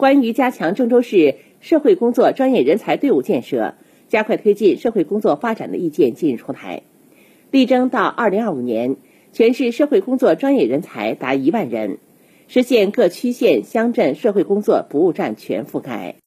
关于加强郑州市社会工作专业人才队伍建设加快推进社会工作发展的意见近日出台。力争到二零二五年全市社会工作专业人才达一万人实现各区县乡镇社会工作服务站全覆盖。